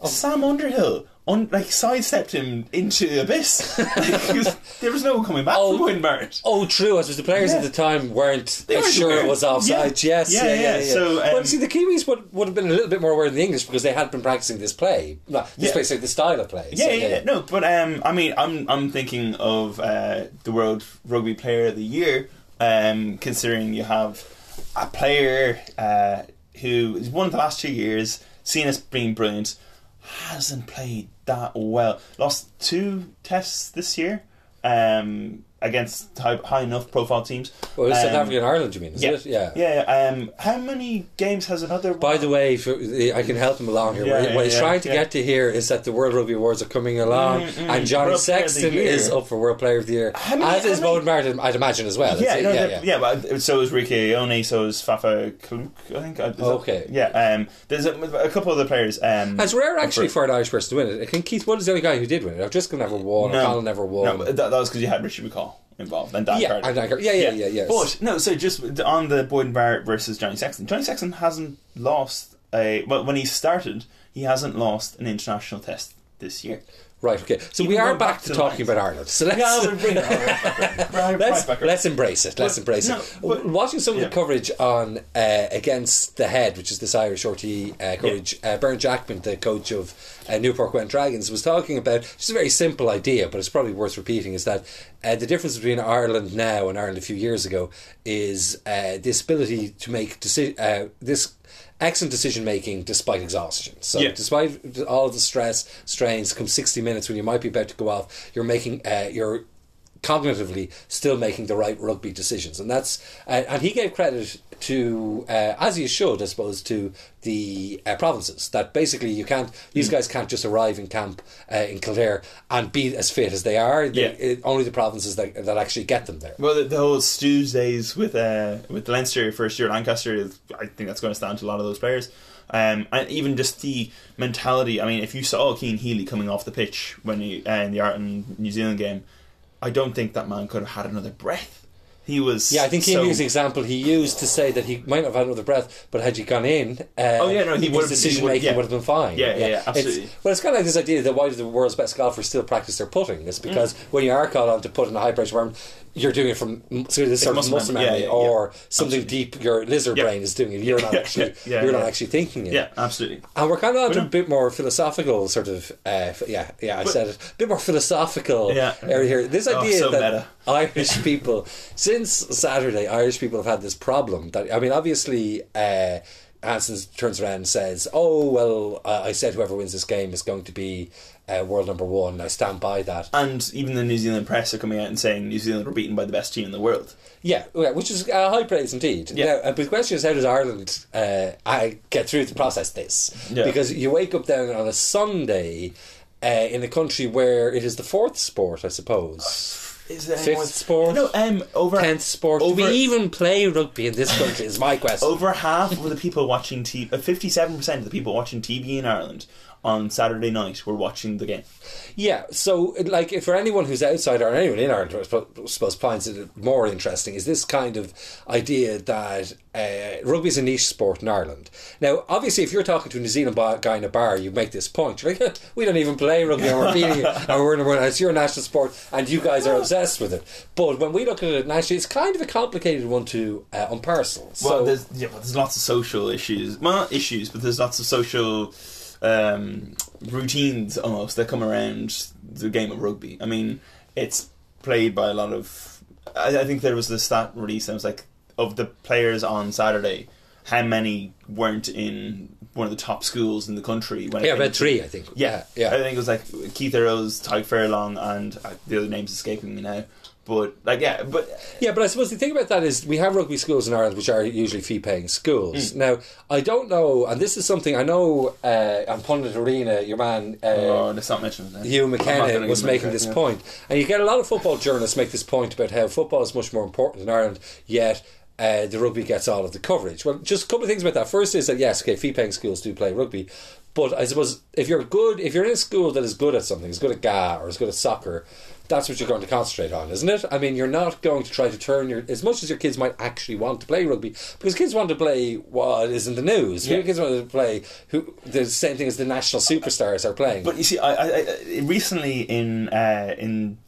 [SPEAKER 7] Oh.
[SPEAKER 8] Sam Underhill, un- like sidestepped him into the abyss. Like, there was no coming back
[SPEAKER 7] Oh.
[SPEAKER 8] from Barrett.
[SPEAKER 7] Oh, true. I suppose the players
[SPEAKER 8] Yeah.
[SPEAKER 7] at the time weren't
[SPEAKER 8] They
[SPEAKER 7] sure
[SPEAKER 8] aware.
[SPEAKER 7] it was offside.
[SPEAKER 8] Yeah.
[SPEAKER 7] Yes,
[SPEAKER 8] Yeah,
[SPEAKER 7] yeah, yeah.
[SPEAKER 8] yeah. So,
[SPEAKER 7] well,
[SPEAKER 8] um,
[SPEAKER 7] see, the Kiwis would, would have been a little bit more aware than the English because they had been practicing this play. This
[SPEAKER 8] Yeah.
[SPEAKER 7] play, sorry, the style of play.
[SPEAKER 8] Yeah,
[SPEAKER 7] So,
[SPEAKER 8] yeah, yeah, no, but um, I mean, I'm I'm thinking of uh, the World Rugby Player of the Year, um, considering you have a player uh, who is one of the last two years, seen as being brilliant, hasn't played that well. Lost two tests this year um, against high, high enough profile teams.
[SPEAKER 7] Well, it's South
[SPEAKER 8] Um,
[SPEAKER 7] Africa and Ireland, you mean?
[SPEAKER 8] Yeah,
[SPEAKER 7] it? Yeah.
[SPEAKER 8] yeah. Um, how many games has another?
[SPEAKER 7] By the way, for, I can help him along here.
[SPEAKER 8] Yeah,
[SPEAKER 7] what
[SPEAKER 8] yeah,
[SPEAKER 7] he's trying to get to here is that the World Rugby Awards are coming along,
[SPEAKER 8] Mm, mm,
[SPEAKER 7] and Johnny
[SPEAKER 8] World Player of the
[SPEAKER 7] Sexton is up for World Player of the Year,
[SPEAKER 8] many-
[SPEAKER 7] as is Beauden Barrett, I'd imagine as well.
[SPEAKER 8] Yeah, no,
[SPEAKER 7] yeah,
[SPEAKER 8] yeah, but so is Rieko Ioane, so is Fafa Kluk, I think. uh, is that-
[SPEAKER 7] Okay.
[SPEAKER 8] yeah, um, there's a, a couple other players. Um,
[SPEAKER 7] It's rare actually
[SPEAKER 8] for-
[SPEAKER 7] an Irish person to win it. I think Keith Wood is the only guy who did win it. O'Driscoll never won.
[SPEAKER 8] No.
[SPEAKER 7] Never won.
[SPEAKER 8] No, that, that was because you had Richie McCaw involved and Dan
[SPEAKER 7] Yeah,
[SPEAKER 8] Carter.
[SPEAKER 7] and Dan Carter. Yeah, yeah, yeah, yes.
[SPEAKER 8] But no, so just on the Beauden Barrett versus Johnny Sexton. Johnny Sexton hasn't lost a well when he started. He hasn't lost an international test this year.
[SPEAKER 7] Right, okay. So
[SPEAKER 8] Even
[SPEAKER 7] we are back,
[SPEAKER 8] back
[SPEAKER 7] to talking about Ireland. So let's,
[SPEAKER 8] Yeah, we'll bring it right. Right,
[SPEAKER 7] let's,
[SPEAKER 8] right
[SPEAKER 7] let's embrace it. Let's
[SPEAKER 8] But-
[SPEAKER 7] embrace
[SPEAKER 8] no,
[SPEAKER 7] it.
[SPEAKER 8] but-
[SPEAKER 7] Watching some of the coverage on uh, Against the Head, which is this Irish RT uh, coverage, uh, Jackman, the coach of uh, Newport Gwent Dragons, was talking about just a very simple idea, but it's probably worth repeating, is that uh, the difference between Ireland now and Ireland a few years ago is uh, this ability to make deci- uh, this excellent decision making despite exhaustion. So
[SPEAKER 8] Yeah.
[SPEAKER 7] despite all the stress, strains, come sixty minutes when you might be about to go off, you're making uh, you're cognitively still making the right rugby decisions, and that's uh, and he gave credit to uh, as he should, I suppose, to the uh, provinces that basically you can't these
[SPEAKER 8] Mm.
[SPEAKER 7] guys can't just arrive in camp uh, in Kildare and be as fit as they are. They,
[SPEAKER 8] Yeah.
[SPEAKER 7] it, only the provinces that, that actually get them there.
[SPEAKER 8] Well, the, the whole Stews days with uh, with Leinster first year Lancaster, is, I think that's going to stand to a lot of those players. Um, and even just the mentality. I mean, if you saw Cian Healy coming off the pitch when he uh, in the Art and New Zealand game, I don't think that man could have had another breath. He was.
[SPEAKER 7] Yeah, I think
[SPEAKER 8] so,
[SPEAKER 7] Keane used the example he used to say that he might not have had another breath, but had you gone in, uh,
[SPEAKER 8] Oh, yeah, no, he
[SPEAKER 7] his decision making
[SPEAKER 8] yeah.
[SPEAKER 7] would have been fine.
[SPEAKER 8] Yeah, yeah, yeah,
[SPEAKER 7] It's-
[SPEAKER 8] absolutely.
[SPEAKER 7] well, it's kind of like this idea that why do the world's best golfers still practice their putting? It's because when you are called on to put in a high pressure environment, you're doing it from sort of this sort of
[SPEAKER 8] muscle memory, yeah,
[SPEAKER 7] memory, or something
[SPEAKER 8] Absolutely.
[SPEAKER 7] deep. Your lizard brain is doing it. You're not actually. you're not actually thinking it.
[SPEAKER 8] Yeah, absolutely.
[SPEAKER 7] And we're kind of on to a bit more philosophical sort of, uh, yeah, yeah, I said it, a bit more philosophical area here. This
[SPEAKER 8] Oh,
[SPEAKER 7] idea
[SPEAKER 8] so
[SPEAKER 7] that
[SPEAKER 8] meta.
[SPEAKER 7] Irish people, since Saturday, Irish people have had this problem that, I mean, obviously, uh, Hansen turns around and says, oh, well, uh, I said whoever wins this game is going to be uh, world number one. I stand by that.
[SPEAKER 8] And even the New Zealand press are coming out and saying New Zealand were beaten by the best team in the world.
[SPEAKER 7] Yeah, which is uh, high praise indeed.
[SPEAKER 8] Yeah.
[SPEAKER 7] Now, uh, but the question is, how does Ireland uh, I get through to process this?
[SPEAKER 8] Yeah.
[SPEAKER 7] Because you wake up then on a Sunday uh, in a country where it is the fourth sport, I suppose.
[SPEAKER 8] Is there
[SPEAKER 7] Fifth sport?
[SPEAKER 8] No, um, over
[SPEAKER 7] Tenth sport.
[SPEAKER 8] Over,
[SPEAKER 7] Do we even play rugby in this country? Is my question.
[SPEAKER 8] over half of the people watching TV, fifty-seven percent of the people watching TV in Ireland on Saturday night were watching the game.
[SPEAKER 7] Yeah, so like if for anyone who's outside or anyone in Ireland, I suppose finds it more interesting is this kind of idea that uh, rugby is a niche sport in Ireland. Now, obviously, if you're talking to a New Zealand guy in a bar, you make this point. You're like, we don't even play rugby, and we're beating it, and we're number one. It's your national sport, and you guys are obsessed with it. But when we look at it nationally, it's kind of a complicated one to uh, unparcel.
[SPEAKER 8] Well,
[SPEAKER 7] So,
[SPEAKER 8] there's yeah, well, there's lots of social issues. Well, not issues, but there's lots of social um, routines almost that come around the game of rugby. I mean, it's played by a lot of. I, I think there was the stat release. that was like of the players on Saturday, how many weren't in one of the top schools in the country? When
[SPEAKER 7] yeah, about three, I think.
[SPEAKER 8] Yeah,
[SPEAKER 7] yeah.
[SPEAKER 8] I think it was like Keith Earls, Tadhg Furlong, and uh, the other names escaping me now. But like, yeah, but
[SPEAKER 7] Yeah, but I suppose the thing about that is we have rugby schools in Ireland which are usually fee paying schools. Now, I don't know, and this is something I know uh, on Pundit Arena, your man uh,
[SPEAKER 8] oh, let's not mention it.
[SPEAKER 7] Hugh McKenna was making
[SPEAKER 8] credit,
[SPEAKER 7] this
[SPEAKER 8] yeah.
[SPEAKER 7] point. And you get a lot of football journalists make this point about how football is much more important in Ireland, yet. Uh, the rugby gets all of the coverage. Well, just a couple of things about that. First is that yes, okay, fee-paying schools do play rugby, but I suppose if you're good, if you're in a school that is good at something, is good at GA or is good at soccer, that's what you're going to concentrate on, isn't it? I mean, you're not going to try to turn your as much as your kids might actually want to play rugby because kids want to play what is in the news.
[SPEAKER 8] Yeah.
[SPEAKER 7] Your kids want to play who the same thing as the national superstars are playing.
[SPEAKER 8] But you see, I, I, I recently in uh, in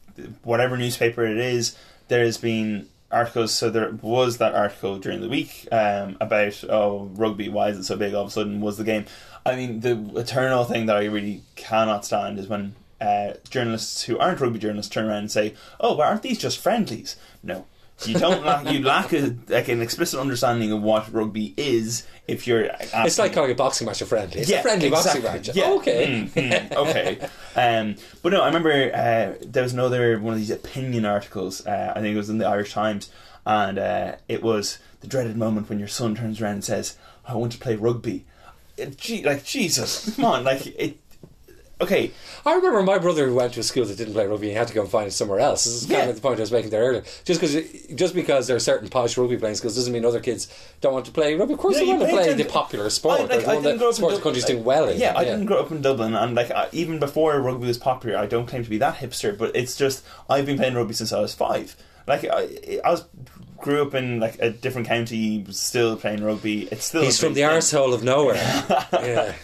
[SPEAKER 8] whatever newspaper it is, there has been articles. So there was that article during the week um, about oh rugby. Why is it so big? All of a sudden, was the game? I mean, the eternal thing that I really cannot stand is when uh, journalists who aren't rugby journalists turn around and say, "Oh, but aren't these just friendlies?" No. You don't lack you lack a, like an explicit understanding of what rugby is if you're.
[SPEAKER 7] It's like calling a boxing match a friendly. It's
[SPEAKER 8] Yeah,
[SPEAKER 7] a friendly boxing
[SPEAKER 8] exactly.
[SPEAKER 7] match.
[SPEAKER 8] Yeah.
[SPEAKER 7] Okay.
[SPEAKER 8] Mm, mm, okay. Um, but no, I remember uh, there was another one of these opinion articles. Uh, I think it was in the Irish Times, and uh, it was the dreaded moment when your son turns around and says, "I want to play rugby." Gee, like Jesus, come on, like it. Okay,
[SPEAKER 7] I remember my brother who went to a school that didn't play rugby and he had to go and find it somewhere else. This is kind
[SPEAKER 8] Yeah.
[SPEAKER 7] of the point I was making there earlier. Just because just because there are certain posh rugby playing schools doesn't mean other kids don't want to play rugby. Of course,
[SPEAKER 8] Yeah,
[SPEAKER 7] they want to
[SPEAKER 8] play
[SPEAKER 7] the popular sport.
[SPEAKER 8] I, like,
[SPEAKER 7] the
[SPEAKER 8] I didn't grow up
[SPEAKER 7] sports
[SPEAKER 8] in Dublin.
[SPEAKER 7] doing well in.
[SPEAKER 8] Yeah, I didn't grow up in Dublin, and like I, even before rugby was popular, I don't claim to be that hipster, but it's just I've been playing rugby since I was five. Like I, I was grew up in like a different county, still playing rugby. It's still
[SPEAKER 7] He's from the arsehole of nowhere. yeah.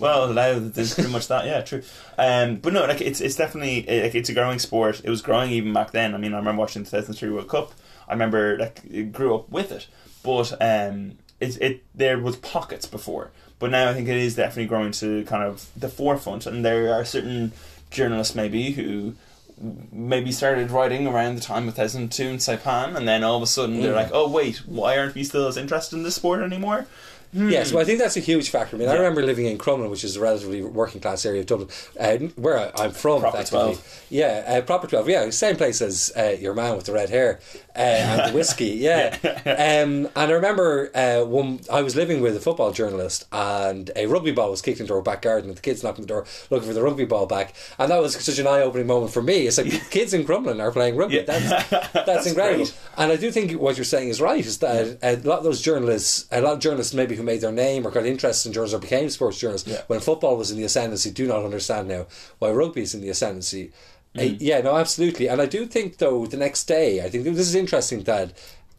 [SPEAKER 8] Well, there's pretty much that. Yeah, true. Um, but no, like it's it's definitely like it's a growing sport. It was growing even back then. I mean, I remember watching the 2003 World Cup. I remember like it grew up with it, but um, it it there was pockets before, but now I think it is definitely growing to kind of the forefront. And there are certain journalists maybe who maybe started writing around the time of 2002 in Saipan, and then all of a sudden they're
[SPEAKER 7] Mm.
[SPEAKER 8] like, oh wait, why aren't we still as interested in this sport anymore?
[SPEAKER 7] Yes, well, I think that's a huge factor. I mean, I
[SPEAKER 8] Hmm.
[SPEAKER 7] Remember living in Crumlin, which is a relatively working class area of Dublin, uh, where I, I'm from.
[SPEAKER 8] Proper 12.
[SPEAKER 7] Yeah, uh, proper 12. Yeah, same place as uh, your man with the red hair uh, and the whiskey. Yeah. um, and I remember uh, one, I was living with a football journalist, and a rugby ball was kicked into our back garden, and the kids knocked on the door looking for the rugby ball back. And that was such an eye opening moment for me. It's like kids in Crumlin are playing rugby.
[SPEAKER 8] Yeah.
[SPEAKER 7] That's, that's,
[SPEAKER 8] That's
[SPEAKER 7] incredible.
[SPEAKER 8] great.
[SPEAKER 7] And I do think what you're saying is right. Is that a lot of those journalists, a lot of journalists maybe who made their name or got interested in journalism or became sports journalists
[SPEAKER 8] Yeah.
[SPEAKER 7] when football was in the ascendancy, do not understand now why rugby is in the ascendancy. Uh, yeah, no, absolutely. And I do think, though, the next day, I think this is interesting that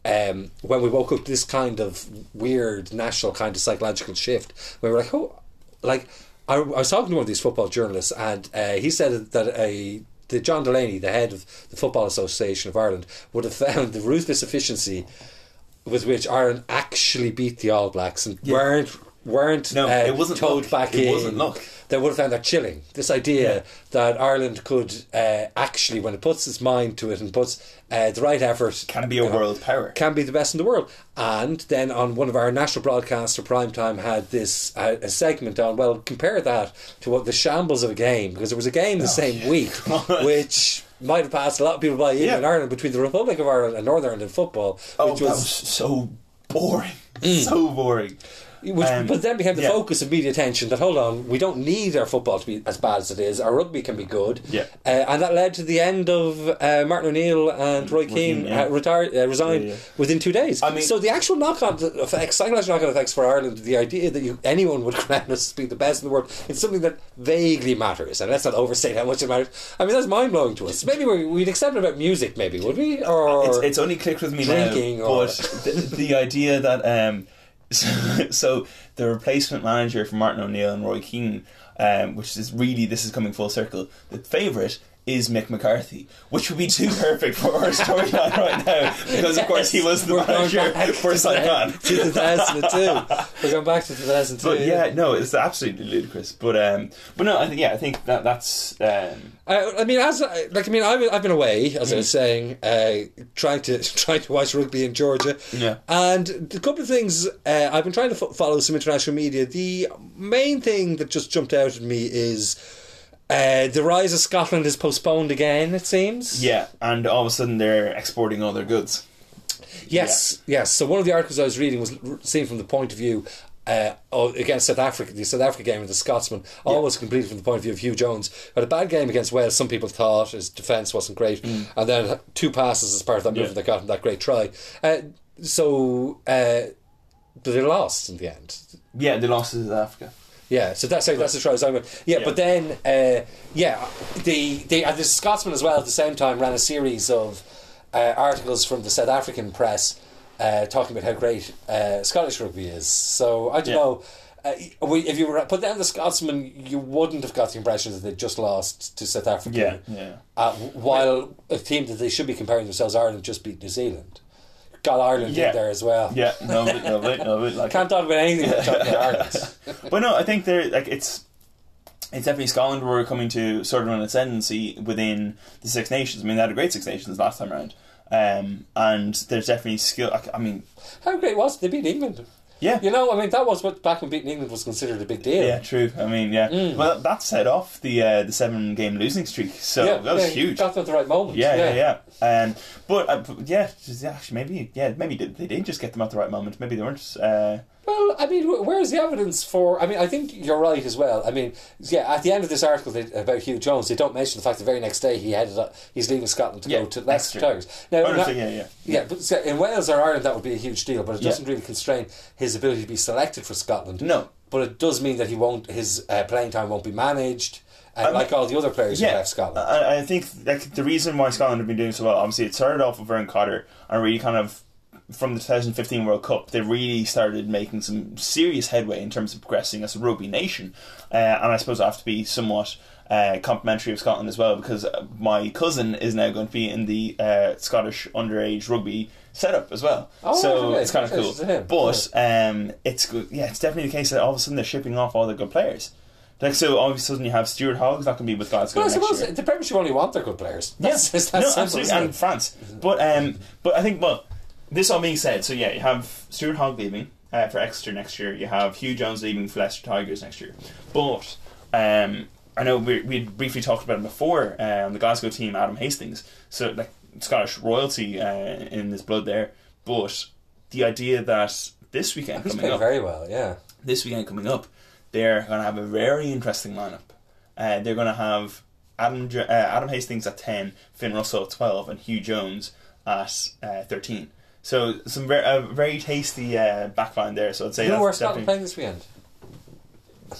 [SPEAKER 7] um, when we woke up this kind of weird national kind of psychological shift, we were like, oh, like, I, I was talking to one of these football journalists, and uh, he said that a. The John Delaney, the head of the Football Association of Ireland, would have found the ruthless efficiency with which Ireland actually beat the All Blacks and weren't weren't
[SPEAKER 8] No,
[SPEAKER 7] uh,
[SPEAKER 8] it wasn't
[SPEAKER 7] towed
[SPEAKER 8] luck.
[SPEAKER 7] back
[SPEAKER 8] It
[SPEAKER 7] in.
[SPEAKER 8] wasn't luck.
[SPEAKER 7] They would have found that chilling. This idea
[SPEAKER 8] Yeah.
[SPEAKER 7] that Ireland could uh, actually, when it puts its mind to it and puts uh, the right effort,
[SPEAKER 8] Can be a
[SPEAKER 7] you know,
[SPEAKER 8] world power.
[SPEAKER 7] can be the best in the world. And then on one of our national broadcasts for prime time had this uh, a segment on well compare that to what the shambles of a game because there was a game the same week which might have passed a lot of people by even
[SPEAKER 8] Yeah.
[SPEAKER 7] in Ireland between the Republic of Ireland and Northern Ireland in football,
[SPEAKER 8] Oh,
[SPEAKER 7] which
[SPEAKER 8] that
[SPEAKER 7] was
[SPEAKER 8] was so boring. So boring.
[SPEAKER 7] Which,
[SPEAKER 8] Um,
[SPEAKER 7] but then became the
[SPEAKER 8] yeah.
[SPEAKER 7] focus of media attention that hold on, we don't need our football to be as bad as it is. Our rugby can be good,
[SPEAKER 8] Yeah.
[SPEAKER 7] uh, and that led to the end of uh, Martin O'Neill and Roy Keane
[SPEAKER 8] Keane, yeah.
[SPEAKER 7] uh, retired, uh, resigned within two days.
[SPEAKER 8] I mean-
[SPEAKER 7] so the actual knock-on effects, psychological knock-on effects for Ireland, the idea that you, anyone would crown us as being the best in the world, it's something that vaguely matters, and let's not overstate how much it matters. I mean, that's mind blowing to us. Maybe we, we'd accept it about music, maybe would we? Or
[SPEAKER 8] it's, it's only clicked with me
[SPEAKER 7] drinking
[SPEAKER 8] now,
[SPEAKER 7] or-
[SPEAKER 8] but the, the idea that um, so, so the replacement manager for Martin O'Neill and Roy Keane, um, which is really this is coming full circle. The favourite is Mick McCarthy, which would be too perfect for our storyline right now because of course he was the
[SPEAKER 7] We're
[SPEAKER 8] manager for
[SPEAKER 7] to
[SPEAKER 8] Saipan.
[SPEAKER 7] 2002. We're going back to 2002.
[SPEAKER 8] But yeah, no, it's absolutely ludicrous. But um, but no, I think yeah, I think that that's um,
[SPEAKER 7] I, I mean, as I- like I mean, I've, I've been away, as I was saying, uh, trying to trying to watch rugby in Georgia.
[SPEAKER 8] Yeah.
[SPEAKER 7] And a couple of things uh, I've been trying to fo- follow some international media. The main thing that just jumped out at me is uh, the rise of Scotland is postponed again. It seems.
[SPEAKER 8] yeah, and all of a sudden they're exporting all their goods.
[SPEAKER 7] Yes, yes. So one of the articles I was reading was seen from the point of view uh, against South Africa, the South Africa game with the Scotsman, always completed from the point of view of Huw Jones. Had a bad game against Wales. Some people thought his defence wasn't great, and then two passes as part of that movement
[SPEAKER 8] Yeah.
[SPEAKER 7] that got him that great try. Uh, so, uh, but they lost in the end.
[SPEAKER 8] Yeah, they lost to South Africa.
[SPEAKER 7] Yeah, so that's that's the I'm yeah,
[SPEAKER 8] Yeah.
[SPEAKER 7] but then uh, yeah, the the and the Scotsman as well at the same time ran a series of uh, articles from the South African press uh, talking about how great uh, Scottish rugby is. So I don't
[SPEAKER 8] Yeah.
[SPEAKER 7] know. Uh, we, if you were put down the Scotsman, you wouldn't have got the impression that they just lost to South Africa.
[SPEAKER 8] Yeah, yeah.
[SPEAKER 7] While a team that they should be comparing themselves, Ireland just beat New Zealand. Got Ireland
[SPEAKER 8] Yeah.
[SPEAKER 7] in there as well.
[SPEAKER 8] Yeah, no, but- no, no, like
[SPEAKER 7] Can't talk about anything without talking about Ireland.
[SPEAKER 8] but no, I think they're like it's it's definitely Scotland were coming to sort of an ascendancy within the Six Nations. I mean, they had a great Six Nations last time around, um, and there's definitely skill. I, I mean,
[SPEAKER 7] How great was it? They beat England.
[SPEAKER 8] yeah,
[SPEAKER 7] You know, I mean, that was what back when beating England was considered a big deal.
[SPEAKER 8] yeah, true. I mean, yeah.
[SPEAKER 7] Mm.
[SPEAKER 8] Well, that set off the uh, the seven game losing streak, so
[SPEAKER 7] Yeah,
[SPEAKER 8] that was
[SPEAKER 7] yeah,
[SPEAKER 8] huge.
[SPEAKER 7] Got them at the right moment.
[SPEAKER 8] Yeah, yeah, yeah. Um, but, uh, yeah, yeah, actually, maybe, yeah, maybe they, they did just get them at the right moment. Maybe they weren't. Uh,
[SPEAKER 7] Well, I mean, where's the evidence for? I mean, I think you're right as well. I mean, yeah, at the end of this article they, about Huw Jones, they don't mention the fact the very next day he headed up, he's leaving Scotland to
[SPEAKER 8] Yeah,
[SPEAKER 7] go to Leicester. Tigers. Now,
[SPEAKER 8] oh, no,
[SPEAKER 7] not-
[SPEAKER 8] yeah, yeah.
[SPEAKER 7] yeah, but so in Wales or Ireland that would be a huge deal, but it doesn't really constrain his ability to be selected for Scotland.
[SPEAKER 8] No.
[SPEAKER 7] but it does mean that he won't. His uh, playing time won't be managed, and
[SPEAKER 8] I
[SPEAKER 7] like all the other players who
[SPEAKER 8] Yeah,
[SPEAKER 7] left Scotland.
[SPEAKER 8] I, I think like the reason why Scotland have been doing so well, obviously, it started off with Vern Cotter and really kind of from the 2015 World Cup, they really started making some serious headway in terms of progressing as a rugby nation. Uh, and I suppose I have to be somewhat uh, complimentary of Scotland as well because my cousin is now going to be in the uh, Scottish underage rugby setup as well.
[SPEAKER 7] Oh,
[SPEAKER 8] so it's kind of cool.
[SPEAKER 7] Congratulations to him.
[SPEAKER 8] But um, it's good. Yeah, it's definitely the case that all of a sudden they're shipping off all the good players. Like so, all of a sudden you have Stuart Hogg's not going to be with Glasgow
[SPEAKER 7] Well, I suppose
[SPEAKER 8] year.
[SPEAKER 7] the Premiership only want their good players.
[SPEAKER 8] Yes,
[SPEAKER 7] that's
[SPEAKER 8] no,
[SPEAKER 7] simple,
[SPEAKER 8] absolutely, and? France. But um, but I think well, this all being said, so yeah, you have Stuart Hogg leaving uh, for Exeter next year. You have Huw Jones leaving for Leicester Tigers next year. But um, I know we we briefly talked about him before uh, on the Glasgow team, Adam Hastings. So like Scottish royalty uh, in his blood there. But the idea that this weekend
[SPEAKER 7] He's
[SPEAKER 8] coming up,
[SPEAKER 7] very well. Yeah.
[SPEAKER 8] this weekend coming up, they're going to have a very interesting lineup. Uh, they're going to have Adam uh, Adam Hastings at ten, Finn Russell at twelve, and Huw Jones at uh, thirteen. So some very very tasty uh, backline there. So I'd say
[SPEAKER 7] Who
[SPEAKER 8] that's
[SPEAKER 7] are Scotland playing this weekend?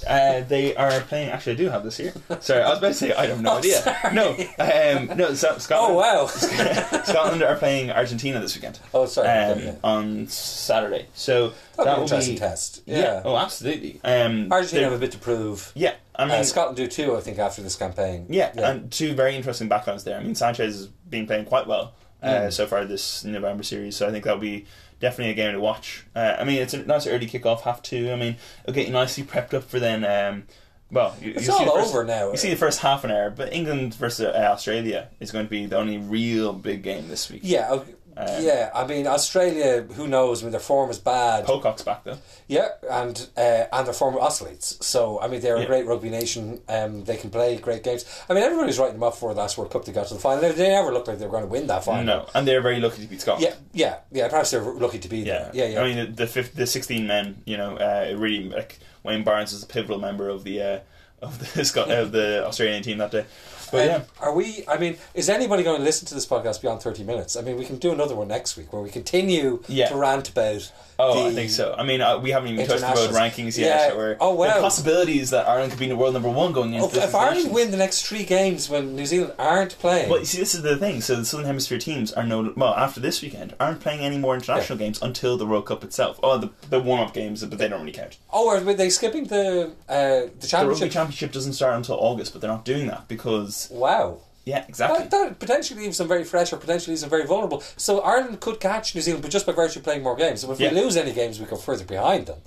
[SPEAKER 8] Uh, they are playing. Actually, I do have this here. Sorry, I was about to say I have no
[SPEAKER 7] Oh,
[SPEAKER 8] idea.
[SPEAKER 7] sorry.
[SPEAKER 8] No, um, no. So, Scotland.
[SPEAKER 7] Oh wow!
[SPEAKER 8] Scotland are playing Argentina this weekend.
[SPEAKER 7] Oh, sorry.
[SPEAKER 8] Um,
[SPEAKER 7] yeah.
[SPEAKER 8] on Saturday. So
[SPEAKER 7] That'll be
[SPEAKER 8] that will
[SPEAKER 7] interesting
[SPEAKER 8] be
[SPEAKER 7] test.
[SPEAKER 8] Yeah.
[SPEAKER 7] Yeah.
[SPEAKER 8] Oh, absolutely. Um,
[SPEAKER 7] Argentina have a bit to prove.
[SPEAKER 8] Yeah. I mean,
[SPEAKER 7] Uh, Scotland do too, I think, after this campaign.
[SPEAKER 8] yeah, and two very interesting backgrounds there. I mean, Sanchez has been playing quite well uh,
[SPEAKER 7] Mm.
[SPEAKER 8] so far this November series, so I think that'll be definitely a game to watch. Uh, I mean, it's a nice early kickoff, half two. I mean, it'll get you nicely prepped up for then. Um, well, you,
[SPEAKER 7] It's all
[SPEAKER 8] first-
[SPEAKER 7] over now.
[SPEAKER 8] You see the first half an hour, but England versus uh, Australia is going to be the only real big game this week.
[SPEAKER 7] Yeah, okay.
[SPEAKER 8] Um,
[SPEAKER 7] yeah. I mean, Australia. Who knows? I mean, their form is bad.
[SPEAKER 8] Pocock's back though.
[SPEAKER 7] Yeah, and uh, and their former oscillates. So I mean, they're
[SPEAKER 8] Yeah.
[SPEAKER 7] a great rugby nation. Um, they can play great games. I mean, everybody's writing them up for the last World Cup. They got to the final. They, they never looked like they were going to win that final.
[SPEAKER 8] No, and they're very lucky to beat Scotland.
[SPEAKER 7] Yeah, yeah, yeah. Perhaps they're lucky to be
[SPEAKER 8] Yeah,
[SPEAKER 7] there. Yeah, yeah.
[SPEAKER 8] I mean, the fifth, the sixteen men. You know, uh, really like Wayne Barnes was a pivotal member of the uh, of the Scot- of the Australian team that day. But yeah,
[SPEAKER 7] Are we? I mean, is anybody going to listen to this podcast beyond thirty minutes? I mean, we can do another one next week where we continue
[SPEAKER 8] Yeah.
[SPEAKER 7] to rant about.
[SPEAKER 8] oh,
[SPEAKER 7] the
[SPEAKER 8] I think so. I mean, uh, we haven't even touched the
[SPEAKER 7] Internationals.
[SPEAKER 8] rankings yet.
[SPEAKER 7] Yeah. Oh, wow.
[SPEAKER 8] the possibilities that Ireland could be the world number one going into
[SPEAKER 7] Oh,
[SPEAKER 8] this
[SPEAKER 7] if Ireland win the next three games when New Zealand aren't playing,
[SPEAKER 8] Well, you see, this is the thing. So the Southern Hemisphere teams are no well after this weekend aren't playing any more international games until the World Cup itself. Oh, the the warm up games, but they don't really count.
[SPEAKER 7] oh, are they skipping the uh, the
[SPEAKER 8] The rugby
[SPEAKER 7] championship?
[SPEAKER 8] championship doesn't start until August, but they're not doing that because
[SPEAKER 7] wow.
[SPEAKER 8] yeah, exactly.
[SPEAKER 7] That, that potentially leaves them very fresh or potentially leaves them very vulnerable. So Ireland could catch New Zealand, but just by virtue of playing more games. So if
[SPEAKER 8] Yeah.
[SPEAKER 7] we lose any games, we go further behind them.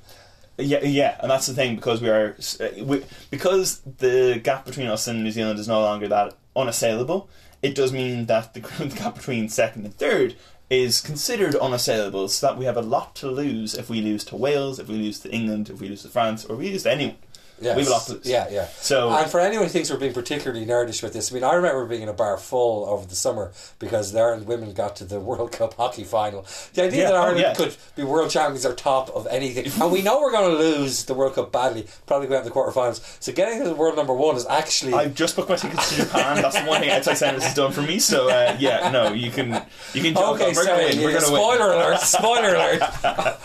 [SPEAKER 8] Yeah, yeah, and that's the thing because we are uh, we, because the gap between us and New Zealand is no longer that unassailable. It does mean that the gap between second and third is considered unassailable, so that we have a lot to lose if we lose to Wales, if we lose to England, if we lose to France, or we lose to anyone.
[SPEAKER 7] Yes.
[SPEAKER 8] We have a lot to lose.
[SPEAKER 7] Yeah, yeah.
[SPEAKER 8] So
[SPEAKER 7] And for anyone who thinks we're being particularly nerdish with this, I mean, I remember being in a bar full over the summer because the Ireland women got to the World Cup hockey final. The idea
[SPEAKER 8] Yeah,
[SPEAKER 7] that
[SPEAKER 8] oh,
[SPEAKER 7] Ireland
[SPEAKER 8] yeah.
[SPEAKER 7] could be world champions or top of anything, and we know we're going to lose the World Cup badly, probably go out in the quarterfinals. So getting to the world number one is actually.
[SPEAKER 8] I've just booked my tickets to Japan. That's the one thing Outside Centres has done for me. So uh, yeah, no, you can you can joke.
[SPEAKER 7] Okay,
[SPEAKER 8] on. We're gonna win. We're
[SPEAKER 7] yeah,
[SPEAKER 8] gonna win.
[SPEAKER 7] spoiler alert! Spoiler alert!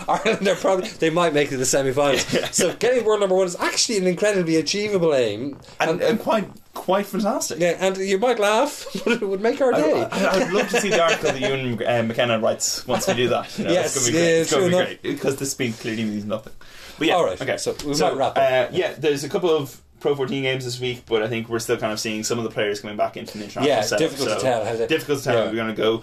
[SPEAKER 7] Ireland are probably they might make it to the semi-finals. So getting world number one is actually an incredibly achievable aim,
[SPEAKER 8] and, and quite quite fantastic.
[SPEAKER 7] yeah, and you might laugh, but it would make our day.
[SPEAKER 8] I, I'd love to see the article that Ewan uh, MacKenna writes once we do that. You know,
[SPEAKER 7] Yes,
[SPEAKER 8] it's going to be great.
[SPEAKER 7] yeah,
[SPEAKER 8] it's going to be great because this speed clearly means nothing. But yeah,
[SPEAKER 7] All right,
[SPEAKER 8] okay.
[SPEAKER 7] so we might wrap up.
[SPEAKER 8] Uh, yeah, there's a couple of Pro 14 games this week, but I think we're still kind of seeing some of the players coming back into the international
[SPEAKER 7] Yeah,
[SPEAKER 8] setup,
[SPEAKER 7] difficult to tell how they-
[SPEAKER 8] difficult to tell
[SPEAKER 7] yeah.
[SPEAKER 8] how we're going to go.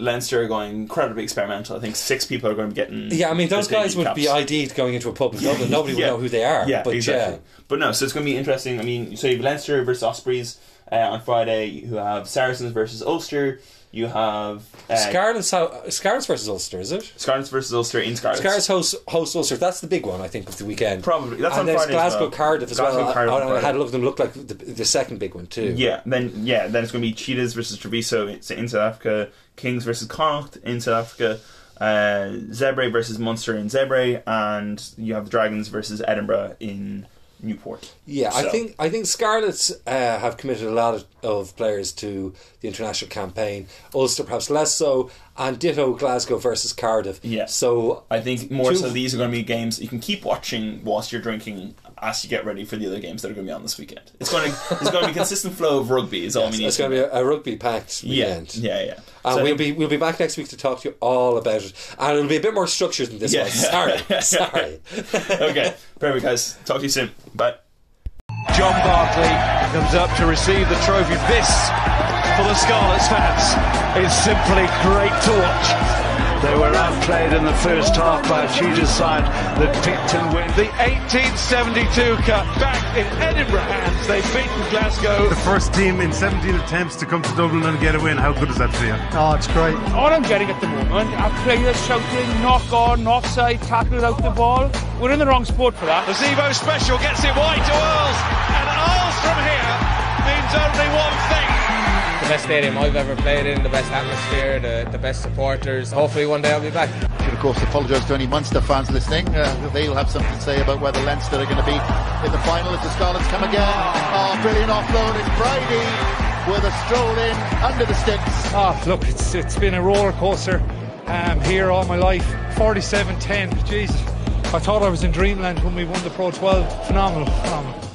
[SPEAKER 8] Leinster are going incredibly experimental. I think six people are going to be getting.
[SPEAKER 7] Yeah, I mean those guys would be. ID'd going into a pub in Dublin. Nobody would
[SPEAKER 8] Yeah.
[SPEAKER 7] know who they are.
[SPEAKER 8] Yeah,
[SPEAKER 7] but
[SPEAKER 8] exactly.
[SPEAKER 7] yeah.
[SPEAKER 8] But no, so it's going to be interesting. I mean, so you have Leinster versus Ospreys uh, on Friday. You have Saracens versus Ulster. You have uh,
[SPEAKER 7] Scarlets, ho- Scarlets versus Ulster, is it?
[SPEAKER 8] Scarlets versus Ulster in Scarlets.
[SPEAKER 7] Scarlets host, host Ulster. That's the big one, I think, of the weekend.
[SPEAKER 8] Probably. That's
[SPEAKER 7] and
[SPEAKER 8] on
[SPEAKER 7] there's
[SPEAKER 8] Friday as
[SPEAKER 7] Glasgow
[SPEAKER 8] well.
[SPEAKER 7] Cardiff as
[SPEAKER 8] Glasgow,
[SPEAKER 7] well.
[SPEAKER 8] Cardiff
[SPEAKER 7] I,
[SPEAKER 8] on
[SPEAKER 7] I had a look at them. Look like the, the second big one too.
[SPEAKER 8] Yeah, then yeah, then it's going to be Cheetahs versus Treviso in in South Africa, Kings versus Connacht in South Africa, uh, Zebre versus Munster in Zebre, and you have the Dragons versus Edinburgh in Newport.
[SPEAKER 7] Yeah, I think I think Scarlets uh, have committed a lot of, of players to the international campaign. Ulster perhaps less so, and ditto Glasgow versus Cardiff.
[SPEAKER 8] Yeah.
[SPEAKER 7] So
[SPEAKER 8] I think more
[SPEAKER 7] Two-
[SPEAKER 8] so these are going to be games you can keep watching whilst you're drinking as you get ready for the other games that are going to be on this weekend. It's going to it's going to be a consistent flow of rugby. Is all we need.
[SPEAKER 7] it's
[SPEAKER 8] to
[SPEAKER 7] going to be a, a rugby packed weekend.
[SPEAKER 8] yeah, yeah.
[SPEAKER 7] And
[SPEAKER 8] So
[SPEAKER 7] we'll
[SPEAKER 8] think-
[SPEAKER 7] be we'll be back next week to talk to you all about it, and it'll be a bit more structured than this
[SPEAKER 8] Yeah.
[SPEAKER 7] one. Sorry, sorry.
[SPEAKER 8] okay, perfect, guys. Talk to you soon. Bye.
[SPEAKER 1] John Barclay comes up to receive the trophy. This, for the Scarlets fans, is simply great to watch. They were outplayed in the first half by a Cheetahs side that picked and win. The 1872 Cup back in Edinburgh hands. They've beaten Glasgow.
[SPEAKER 2] The first team in 17 attempts to come to Dublin and get a win. How good is that for you?
[SPEAKER 9] Oh, it's great.
[SPEAKER 4] All I'm getting at the moment are players shouting, knock on, offside, tackle out the ball. We're in the wrong sport for that.
[SPEAKER 1] The Zebo special gets it wide to Earls. And Earls from here means only one thing.
[SPEAKER 5] The best stadium I've ever played in, the best atmosphere, the, the best supporters. Hopefully one day I'll be back.
[SPEAKER 6] Should of course apologise to any Munster fans listening. Uh, they'll have something to say about whether Leinster are going to be in the final if the Scarlets come again. Oh, brilliant offload. It's Brady with a stroll in under the sticks.
[SPEAKER 3] Oh, look, it's it's been a roller coaster um, here all my life. 47-10, Jesus.
[SPEAKER 1] I thought I was in dreamland when we won the Pro 12. Phenomenal, phenomenal.